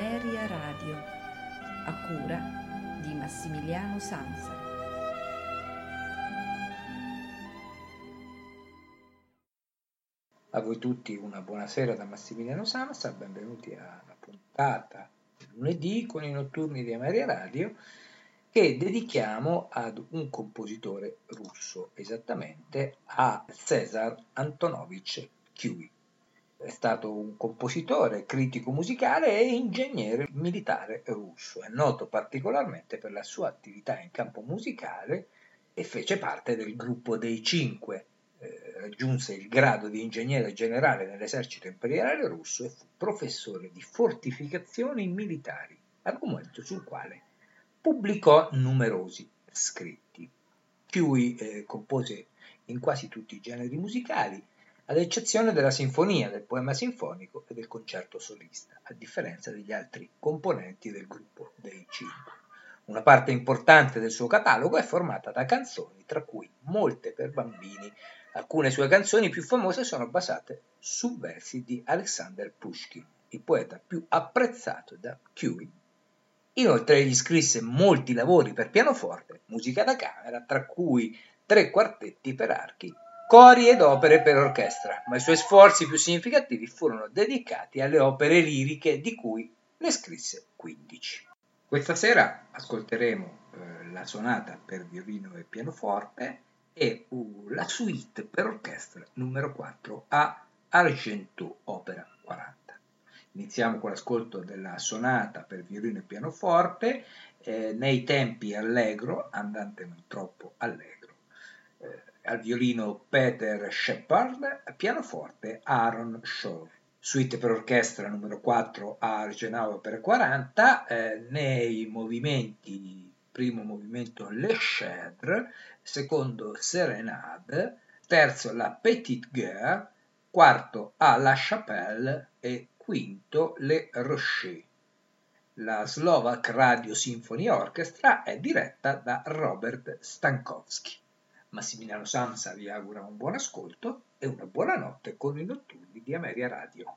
Di Ameria Radio, a cura di Massimiliano Sanza. A voi tutti una buonasera da Massimiliano Sansa, benvenuti alla puntata lunedì con i notturni di Ameria Radio che dedichiamo ad un compositore russo, esattamente a Cesar Antonovich Kiwi. È stato un compositore, critico musicale e ingegnere militare russo. È noto particolarmente per la sua attività in campo musicale e fece parte del gruppo dei Cinque. Eh, raggiunse il grado di ingegnere generale nell'esercito imperiale russo e fu professore di fortificazioni militari, argomento sul quale pubblicò numerosi scritti. Cui eh, compose in quasi tutti i generi musicali, ad eccezione della sinfonia, del poema sinfonico e del concerto solista, a differenza degli altri componenti del gruppo dei cinque. Una parte importante del suo catalogo è formata da canzoni, tra cui molte per bambini. Alcune sue canzoni più famose sono basate su versi di Alexander Pushkin, il poeta più apprezzato da Curie Inoltre egli scrisse molti lavori per pianoforte, musica da camera, tra cui tre quartetti per archi, cori ed opere per orchestra, ma i suoi sforzi più significativi furono dedicati alle opere liriche di cui ne scrisse 15. Questa sera ascolteremo eh, la sonata per violino e pianoforte e uh, la suite per orchestra numero 4 a Argentù Opera 40. Iniziamo con l'ascolto della sonata per violino e pianoforte, eh, nei tempi allegro, andante non troppo allegro. Al violino Peter Shepard, pianoforte Aaron Shore. Suite per orchestra numero 4 a Argenau per 40, eh, nei movimenti, primo movimento Le Chèdre, secondo Serenade, terzo La Petite Guerre, quarto a La Chapelle e quinto Le Rocher. La Slovak Radio Symphony Orchestra è diretta da Robert Stankowski. Massimiliano Samsa vi augura un buon ascolto e una buona notte con i notturni di Ameria Radio.